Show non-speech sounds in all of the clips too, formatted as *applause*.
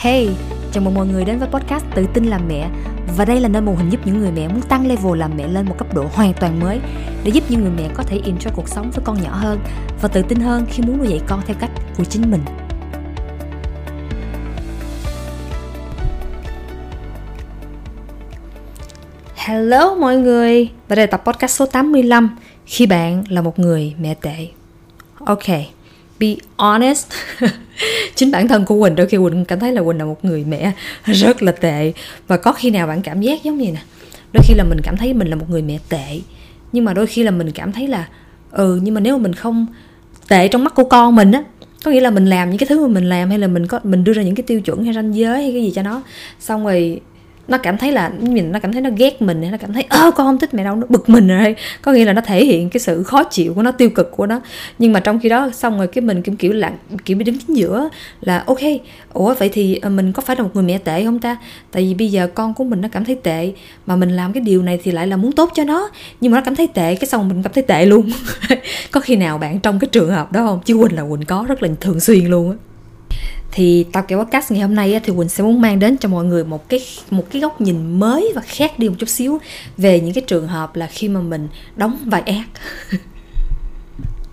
Hey, chào mừng mọi người đến với podcast Tự tin làm mẹ. Và đây là nơi mô hình giúp những người mẹ muốn tăng level làm mẹ lên một cấp độ hoàn toàn mới Để giúp những người mẹ có thể enjoy cuộc sống với con nhỏ hơn Và tự tin hơn khi muốn nuôi dạy con theo cách của chính mình. Hello mọi người Và đây là tập podcast số 85 Khi bạn là một người mẹ tệ. Ok, be honest. *laughs* Chính bản thân của quỳnh đôi khi quỳnh cảm thấy là quỳnh là một người mẹ rất là tệ. Và có khi nào bạn cảm giác giống như nè, đôi khi là mình cảm thấy mình là một người mẹ tệ, nhưng mà đôi khi là mình cảm thấy là ừ nhưng mà nếu mà mình không tệ trong mắt của con mình á, có nghĩa là mình làm những cái thứ mà mình làm hay là mình có, mình đưa ra những cái tiêu chuẩn hay ranh giới hay cái gì cho nó. Xong rồi nó cảm thấy là nhìn nó cảm thấy nó ghét mình nó cảm thấy, ơ, con không thích mẹ đâu nó bực mình rồi có nghĩa là nó thể hiện cái sự khó chịu của nó, tiêu cực của nó. Nhưng mà trong khi đó, xong rồi cái mình, kiểu kiểu là, kiểu bị đứng chính giữa là, ok, ủa, vậy thì ờ, mình có phải là một người mẹ tệ không ta? Tại vì bây giờ con của mình nó cảm thấy tệ, mà mình làm cái điều này thì lại là muốn tốt cho nó. Nhưng mà nó cảm thấy tệ, cái xong mình cảm thấy tệ luôn. *laughs* Có khi nào bạn trong cái trường hợp đó không? Chứ quỳnh là quỳnh có rất là thường xuyên luôn á thì tập cái podcast ngày hôm nay thì Quỳnh sẽ muốn mang đến cho mọi người một cái một cái góc nhìn mới và khác đi một chút xíu về những cái trường hợp là khi mà mình đóng vai ác *laughs*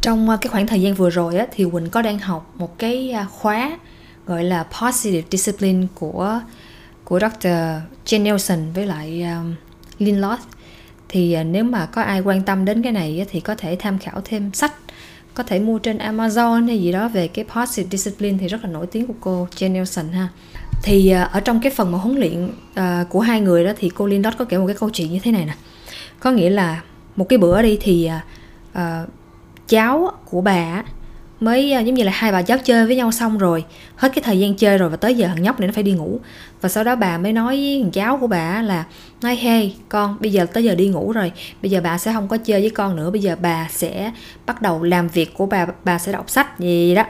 trong à, cái khoảng thời gian vừa rồi á, thì Quỳnh có đang học một cái à, khóa gọi là Positive Discipline của của Dr. Jen Nelson với lại um, Lynn Loth thì nếu mà có ai quan tâm đến cái này thì có thể tham khảo thêm sách có thể mua trên Amazon hay gì đó về cái positive discipline thì rất là nổi tiếng của cô Jen Nelson ha. Thì à, ở trong cái phần mà huấn luyện uh, của hai người đó thì cô Lindot có kể một cái câu chuyện như thế này nè. Có nghĩa là một cái bữa đi thì uh, cháu của bà mới à, giống như là hai bà cháu chơi với nhau xong rồi, hết cái thời gian chơi rồi và tới giờ thằng nhóc này nó phải đi ngủ. Và sau đó bà mới nói với thằng cháu của bà là, nói, hey, con, bây giờ tới giờ đi ngủ rồi, bây giờ bà sẽ không có chơi với con nữa, bây giờ bà sẽ bắt đầu làm việc của bà bà sẽ đọc sách gì đó.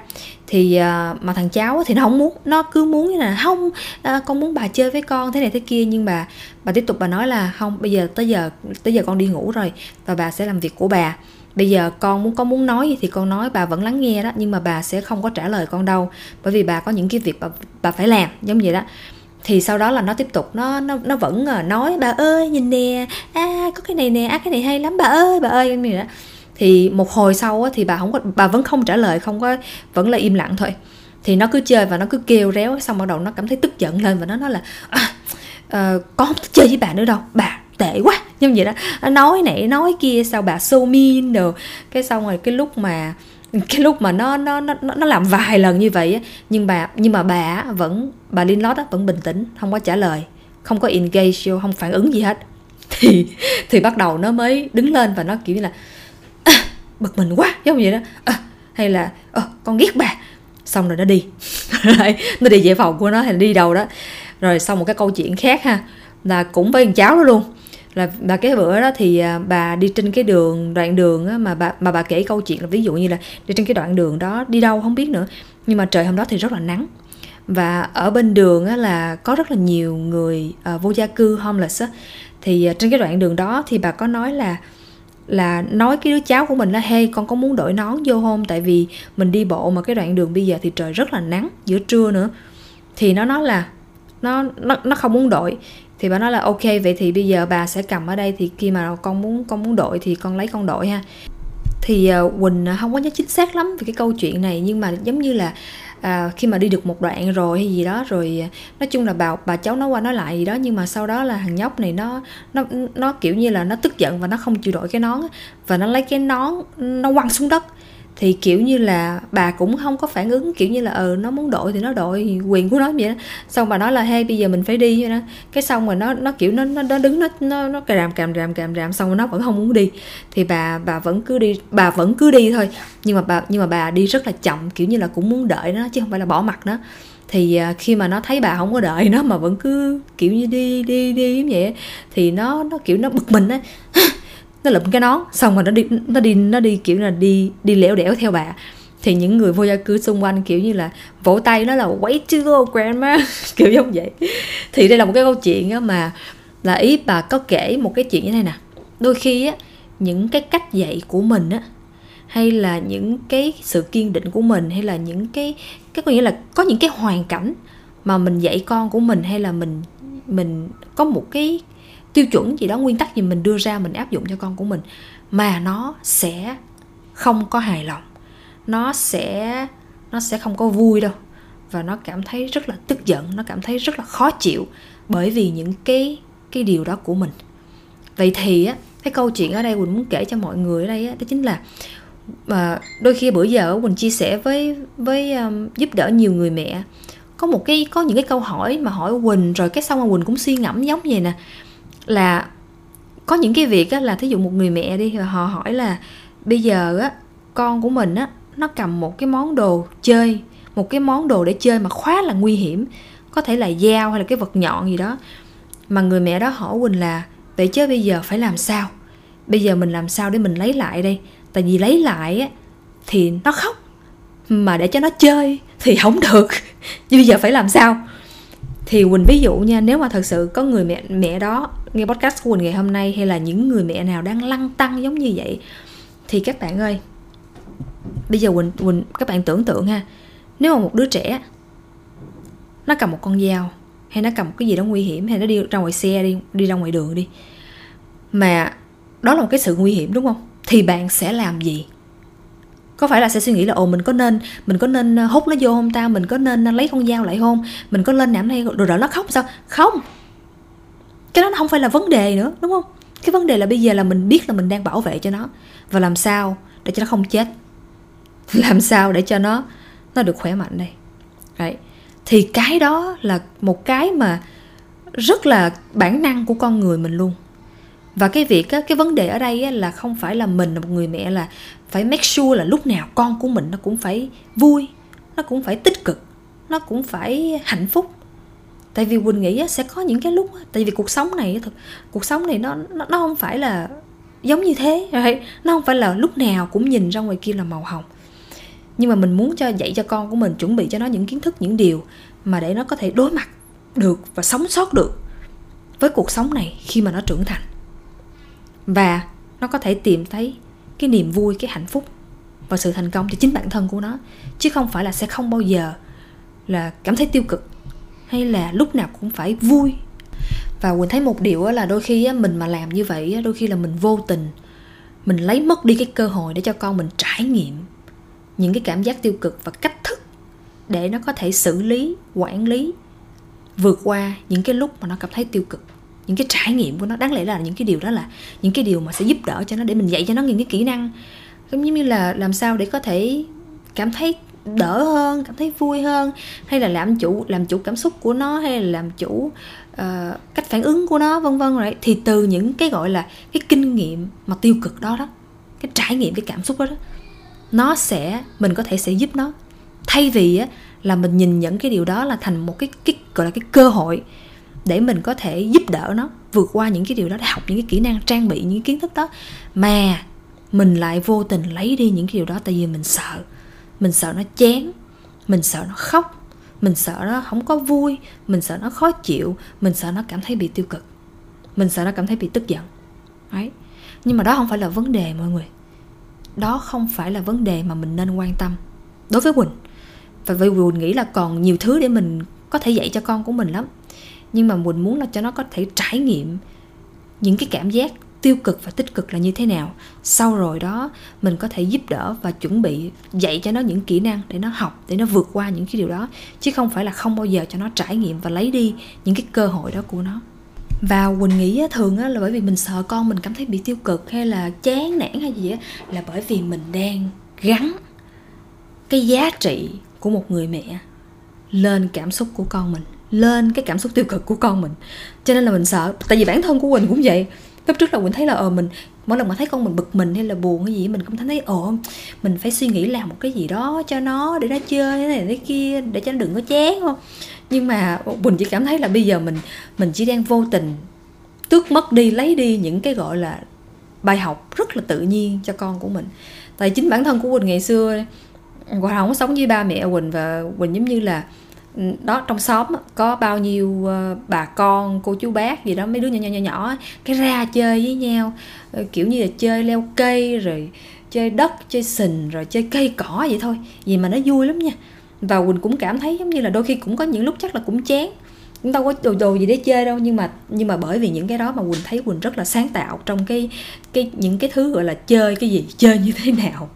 Thì à, mà thằng cháu thì nó không muốn, nó cứ muốn như là, không à, con muốn bà chơi với con thế này thế kia, nhưng bà bà tiếp tục bà nói là, không, bây giờ tới giờ tới giờ con đi ngủ rồi và bà sẽ làm việc của bà bây giờ con muốn có muốn nói gì thì con nói bà vẫn lắng nghe đó nhưng mà bà sẽ không có trả lời con đâu bởi vì bà có những cái việc bà, bà phải làm giống vậy đó. Thì sau đó là nó tiếp tục nó nó nó vẫn ờ, nói bà ơi nhìn nè à có cái này nè à cái này hay lắm bà ơi bà ơi như đó. Thì một hồi sau á, thì bà không có bà vẫn không trả lời không có vẫn là im lặng thôi. Thì nó cứ chơi và nó cứ kêu réo xong bắt đầu nó cảm thấy tức giận lên và nó nói là à, uh, con không thích chơi với bà nữa đâu bà tệ quá như vậy đó. Nó nói này nói kia sao bà so mean đồ cái xong rồi cái lúc mà cái lúc mà nó nó nó nó làm vài lần như vậy nhưng bà nhưng mà bà vẫn bà Linh Lót vẫn bình tĩnh không có trả lời không có engage không phản ứng gì hết. *laughs* Thì thì bắt đầu nó mới đứng lên và nó kiểu như là à, bực mình quá giống vậy đó. À, hay là à, con ghét bà xong rồi nó đi. *laughs* Nó đi về phòng của nó hay là đi đâu đó. Rồi xong một cái câu chuyện khác ha là cũng với thằng cháu đó luôn là bà cái bữa đó thì à, bà đi trên cái đường đoạn đường á, mà bà mà bà kể câu chuyện là ví dụ như là đi trên cái đoạn đường đó đi đâu không biết nữa. Nhưng mà trời hôm đó thì rất là nắng. Và ở bên đường á, là có rất là nhiều người uh, vô gia cư homeless á. thì uh, trên cái đoạn đường đó thì bà có nói là là nói cái đứa cháu của mình là hey con có muốn đổi nón vô không? Tại vì mình đi bộ mà cái đoạn đường bây giờ thì trời rất là nắng giữa trưa nữa. Thì nó nói là nó nó nó không muốn đổi thì bà nói là ok vậy thì bây giờ bà sẽ cầm ở đây thì khi mà con muốn con muốn đội thì con lấy con đội ha. Thì uh, quỳnh ờ, không có nhớ chính xác lắm về cái câu chuyện này nhưng mà giống như là à, khi mà đi được một đoạn rồi hay gì đó rồi nói chung là bà bà cháu nói qua nói lại gì đó nhưng mà sau đó là thằng nhóc này nó nó nó kiểu như là nó tức giận và nó không chịu đổi cái nón và nó lấy cái nón nó quăng xuống đất thì kiểu như là bà cũng không có phản ứng kiểu như là ờ nó muốn đổi thì nó đổi quyền của nó vậy đó. Xong bà nói là hey bây giờ mình phải đi vậy đó. Cái xong rồi nó nó kiểu nó nó, nó đứng nó nó nó càm càm ràm càm ràm xong rồi nó vẫn không muốn đi. Thì bà bà vẫn cứ đi bà vẫn cứ đi thôi. Nhưng mà bà nhưng mà bà đi rất là chậm kiểu như là cũng muốn đợi nó chứ không phải là bỏ mặt nó. Thì à, khi mà nó thấy bà không có đợi nó mà vẫn cứ kiểu như đi đi đi như vậy thì nó nó kiểu nó bực mình á. *laughs* nó lụm cái nón. Xong rồi nó đi nó đi nó đi kiểu là đi đi lẻo đẻo theo bà. Thì những người vô gia cư xung quanh kiểu như là vỗ tay nó là wait to go, grandma? *laughs* Kiểu giống vậy. Thì đây là một cái câu chuyện á mà, là ý bà có kể một cái chuyện như thế này nè. Đôi khi á, những cái cách dạy của mình á, hay là những cái sự kiên định của mình, hay là những cái cái có nghĩa là có những cái hoàn cảnh mà mình dạy con của mình, hay là mình mình có một cái tiêu chuẩn gì đó nguyên tắc gì mình đưa ra mình áp dụng cho con của mình mà nó sẽ không có hài lòng. Nó sẽ nó sẽ không có vui đâu. Và nó cảm thấy rất là tức giận nó cảm thấy rất là khó chịu bởi vì những cái cái điều đó của mình. Vậy thì á cái câu chuyện ở đây quỳnh muốn kể cho mọi người ở đây á đó chính là mà đôi khi bữa giờ quỳnh chia sẻ với với um, giúp đỡ nhiều người mẹ. Có một cái có những cái câu hỏi mà hỏi quỳnh rồi cái xong mà quỳnh cũng suy ngẫm giống vậy nè là có những cái việc á, là thí dụ một người mẹ đi họ hỏi là bây giờ á, con của mình á, nó cầm một cái món đồ chơi, một cái món đồ để chơi mà khá là nguy hiểm, có thể là dao hay là cái vật nhọn gì đó, mà người mẹ đó hỏi quỳnh là, vậy chứ bây giờ phải làm sao? Bây giờ mình làm sao để mình lấy lại đây? Tại vì lấy lại á, thì nó khóc, mà để cho nó chơi thì không được *laughs* bây giờ phải làm sao? Thì quỳnh ví dụ nha, nếu mà thật sự có người mẹ mẹ đó nghe podcast của quỳnh ngày hôm nay hay là những người mẹ nào đang lăn tăng giống như vậy, thì các bạn ơi, bây giờ quỳnh quỳnh, các bạn tưởng tượng ha, nếu mà một đứa trẻ, nó cầm một con dao, hay nó cầm một cái gì đó nguy hiểm, hay nó đi ra ngoài xe đi đi ra ngoài đường đi, mà đó là một cái sự nguy hiểm đúng không? Thì bạn sẽ làm gì? Có phải là sẽ suy nghĩ là, ồ, mình có nên, mình có nên ờ, hút nó vô không ta? Mình có nên ờ, lấy con dao lại không? Mình có lên nảm hay rồi đó, nó khóc sao? Không! Cái đó không phải là vấn đề nữa đúng không? Cái vấn đề là bây giờ là mình biết là mình đang bảo vệ cho nó. Và làm sao để cho nó không chết? *laughs* Làm sao để cho nó nó được khỏe mạnh đây? Đấy. thì cái đó là một cái mà rất là bản năng của con người mình luôn. Và cái việc á, cái vấn đề ở đây á, là không phải là mình là một người mẹ là phải make sure là lúc nào con của mình nó cũng phải vui nó cũng phải tích cực nó cũng phải hạnh phúc tại vì quỳnh nghĩ sẽ có những cái lúc tại vì cuộc sống này thật cuộc sống này nó nó, nó không phải là giống như thế right? nó không phải là lúc nào cũng nhìn ra ngoài kia là màu hồng. Nhưng mà mình muốn cho dạy cho con của mình chuẩn bị cho nó những kiến thức những điều mà để nó có thể đối mặt được và sống sót được với cuộc sống này khi mà nó trưởng thành. Và nó có thể tìm thấy cái niềm vui cái hạnh phúc và sự thành công cho chính bản thân của nó chứ không phải là sẽ không bao giờ là cảm thấy tiêu cực hay là lúc nào cũng phải vui. Và quỳnh thấy một điều là đôi khi mình mà làm như vậy đôi khi là mình vô tình, mình lấy mất đi cái cơ hội để cho con mình trải nghiệm những cái cảm giác tiêu cực và cách thức để nó có thể xử lý, quản lý, vượt qua những cái lúc mà nó cảm thấy tiêu cực. Những cái trải nghiệm của nó, đáng lẽ là những cái điều đó là những cái điều mà sẽ giúp đỡ cho nó để mình dạy cho nó những cái kỹ năng. Giống như là làm sao để có thể cảm thấy đỡ hơn cảm thấy vui hơn? Hay là làm chủ làm chủ cảm xúc của nó hay là làm chủ uh, cách phản ứng của nó vân vân rồi thì từ những cái gọi là cái kinh nghiệm mà tiêu cực đó đó cái trải nghiệm cái cảm xúc đó đó nó sẽ mình có thể sẽ giúp nó. Thay vì á, là mình nhìn nhận cái điều đó là thành một cái cái gọi là cái cơ hội để mình có thể giúp đỡ nó vượt qua những cái điều đó để học những cái kỹ năng trang bị những kiến thức đó mà mình lại vô tình lấy đi những cái điều đó tại vì mình sợ mình sợ nó chán, mình sợ nó khóc, mình sợ nó không có vui, mình sợ nó khó chịu, mình sợ nó cảm thấy bị tiêu cực, mình sợ nó cảm thấy bị tức giận. Đấy. Nhưng mà đó không phải là vấn đề mọi người. Đó không phải là vấn đề mà mình nên quan tâm đối với quỳnh. Và vì quỳnh nghĩ là còn nhiều thứ để mình có thể dạy cho con của mình lắm. Nhưng mà quỳnh muốn là cho nó có thể trải nghiệm những cái cảm giác tiêu cực và tích cực là như thế nào. Sau rồi đó, mình có thể giúp đỡ và chuẩn bị, dạy cho nó những kỹ năng để nó học, để nó vượt qua những cái điều đó, chứ không phải là không bao giờ cho nó trải nghiệm và lấy đi những cái cơ hội đó của nó. Và quỳnh nghĩ thường là bởi vì mình sợ con mình cảm thấy bị tiêu cực hay là chán nản hay gì á, là bởi vì mình đang gắn cái giá trị của một người mẹ lên cảm xúc của con mình, lên cái cảm xúc tiêu cực của con mình. Cho nên là mình sợ, tại vì bản thân của quỳnh cũng vậy lúc trước là mình thấy là ờ mình, mỗi lần mà thấy con mình bực mình hay là buồn hay gì mình cũng thấy, ồ, mình phải suy nghĩ làm một cái gì đó cho nó để nó chơi thế này thế kia, để cho nó đừng có chán. Không? Nhưng mà mình chỉ cảm thấy là bây giờ mình mình chỉ đang vô tình tước mất đi, lấy đi những cái, gọi là, bài học rất là tự nhiên cho con của mình. Tại chính bản thân của quỳnh ngày xưa quỳnh không có sống với ba mẹ quỳnh và quỳnh giống như là đó, trong xóm có bao nhiêu ờ, bà con, cô chú bác gì đó, mấy đứa nhỏ nhỏ nhỏ nhỏ cái ra chơi với nhau. Ờ, kiểu như là chơi leo cây rồi chơi đất, chơi sình, rồi chơi cây cỏ vậy thôi. Gì mà nó vui lắm nha. Và quỳnh cũng cảm thấy giống như là đôi khi cũng có những lúc chắc là cũng chán. Cũng đâu có đồ đồ gì để chơi đâu, nhưng mà nhưng mà bởi vì những cái đó mà quỳnh thấy quỳnh rất là sáng tạo trong cái cái, những cái thứ gọi là chơi cái gì, chơi như thế nào.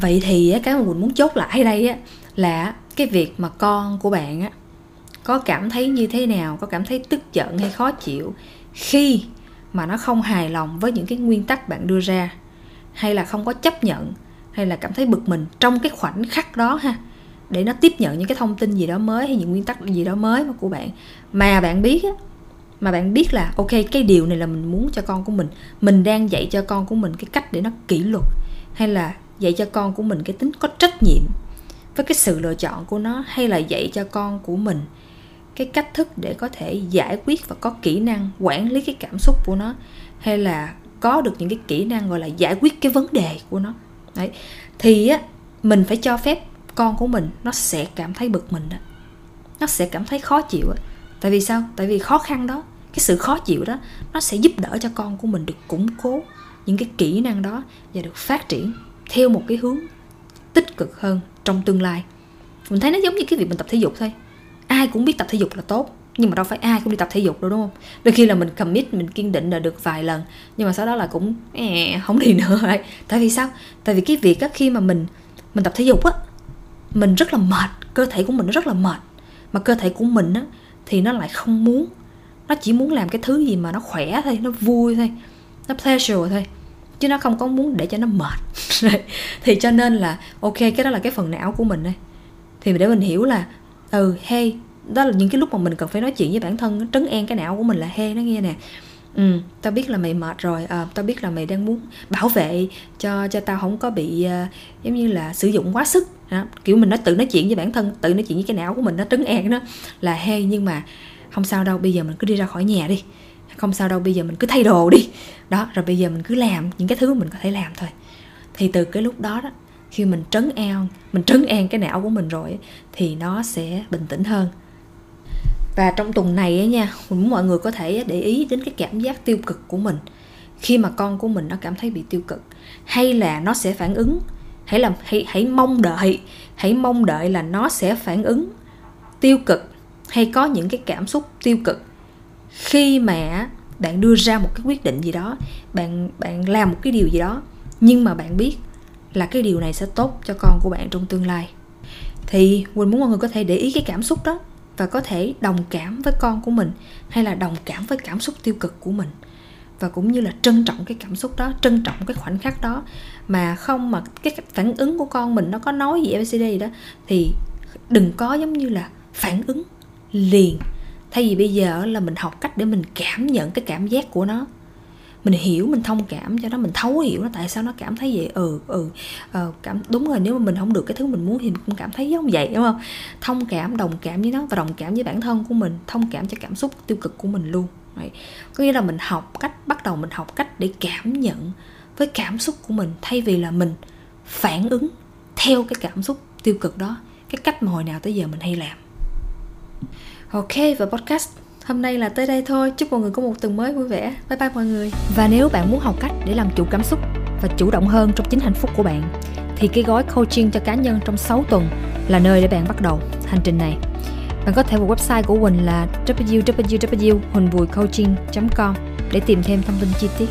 Vậy thì cái mà quỳnh muốn chốt lại đây á là cái việc mà con của bạn á, có cảm thấy như thế nào, có cảm thấy tức giận hay khó chịu khi mà nó không hài lòng với những cái nguyên tắc bạn đưa ra? Hay là không có chấp nhận, hay là cảm thấy bực mình trong cái khoảnh khắc đó ha? Để nó tiếp nhận những cái thông tin gì đó mới hay những nguyên tắc gì đó mới của bạn. Mà bạn biết á, mà bạn biết là, ok, cái điều này là mình muốn cho con của mình. Mình đang dạy cho con của mình cái cách để nó kỷ luật. Hay là dạy cho con của mình cái tính có trách nhiệm với cái sự lựa chọn của nó hay là dạy cho con của mình. Cái cách thức để có thể giải quyết và có kỹ năng quản lý cái cảm xúc của nó, hay là có được những cái kỹ năng gọi là giải quyết cái vấn đề của nó. Đấy. Thì á, mình phải cho phép con của mình nó sẽ cảm thấy bực mình đó. Nó sẽ cảm thấy khó chịu đó. tại vì sao? Tại vì khó khăn đó, cái sự khó chịu đó, nó sẽ giúp đỡ cho con của mình được củng cố những cái kỹ năng đó và được phát triển theo một cái hướng tích cực hơn trong tương lai. Mình thấy nó giống như cái việc mình tập thể dục thôi. Ai cũng biết tập thể dục là tốt nhưng mà đâu phải ai cũng đi tập thể dục đâu đúng không? Đôi khi là mình commit mình kiên định là được vài lần nhưng mà sau đó là cũng eh, không đi *laughs* nữa rồi. Tại vì sao? Tại vì cái việc á khi mà mình mình tập thể dục á mình rất là mệt cơ thể của mình nó rất là mệt. Mà cơ thể của mình á thì nó lại không muốn nó chỉ muốn làm cái thứ gì mà nó khỏe thôi nó vui thôi nó pleasure thôi chứ nó không có muốn để cho nó mệt. *laughs* Thì cho nên là ok cái đó là cái phần não của mình đây. Thì để mình hiểu là ừ hey đó là những cái lúc mà mình cần phải nói chuyện với bản thân trấn an cái não của mình là hey nó nghe nè. Ừ tao biết là mày mệt rồi à, tao biết là mày đang muốn bảo vệ cho cho tao không có bị uh, giống như là sử dụng quá sức. Đó. kiểu mình nói tự nói chuyện với bản thân tự nói chuyện với cái não của mình nó trấn an nó là hey nhưng mà không sao đâu bây giờ mình cứ đi ra khỏi nhà đi không sao đâu, bây giờ mình cứ thay đồ đi. Đó, rồi bây giờ mình cứ làm những cái thứ mình có thể làm thôi. Thì từ cái lúc đó đó, khi mình trấn an, mình trấn an cái não của mình rồi thì nó sẽ bình tĩnh hơn. Và trong tuần này ấy nha, mình muốn mọi người có thể để ý đến cái cảm giác tiêu cực của mình. Khi mà con của mình nó cảm thấy bị tiêu cực, hay là nó sẽ phản ứng, hãy làm, hãy hãy mong đợi, hãy mong đợi là nó sẽ phản ứng tiêu cực, hay có những cái cảm xúc tiêu cực khi mà bạn đưa ra một cái quyết định gì đó, bạn bạn làm một cái điều gì đó, nhưng mà bạn biết là cái điều này sẽ tốt cho con của bạn trong tương lai. Thì quỳnh muốn mọi người có thể để ý cái cảm xúc đó và có thể đồng cảm với con của mình hay là đồng cảm với cảm xúc tiêu cực của mình. Và cũng như là trân trọng cái cảm xúc đó, trân trọng cái khoảnh khắc đó mà không mà cái phản ứng của con mình nó có nói gì abcd gì đó, thì đừng có giống như là phản ứng liền thay vì bây giờ là mình học cách để mình cảm nhận cái cảm giác của nó. Mình hiểu, mình thông cảm cho nó, mình thấu hiểu nó, tại sao nó cảm thấy vậy? Ừ ừ ờ, cảm, đúng rồi, nếu mà mình không được cái thứ mình muốn thì mình cũng cảm thấy giống vậy, đúng không? Thông cảm, đồng cảm với nó và đồng cảm với bản thân của mình, thông cảm cho cảm xúc tiêu cực của mình luôn. Đấy. có nghĩa là mình học cách, bắt đầu mình học cách để cảm nhận với cảm xúc của mình, thay vì là mình phản ứng theo cái cảm xúc tiêu cực đó, cái cách mà hồi nào tới giờ mình hay làm ok, và podcast Hôm nay là tới đây thôi. Chúc mọi người có một tuần mới vui vẻ. Bye bye mọi người. Và nếu bạn muốn học cách để làm chủ cảm xúc và chủ động hơn trong chính hạnh phúc của bạn, thì cái gói coaching cho cá nhân trong 6 tuần là nơi để bạn bắt đầu hành trình này. Bạn có thể vào website của Quỳnh là www.huỳnhvuicoaching.com để tìm thêm thông tin chi tiết.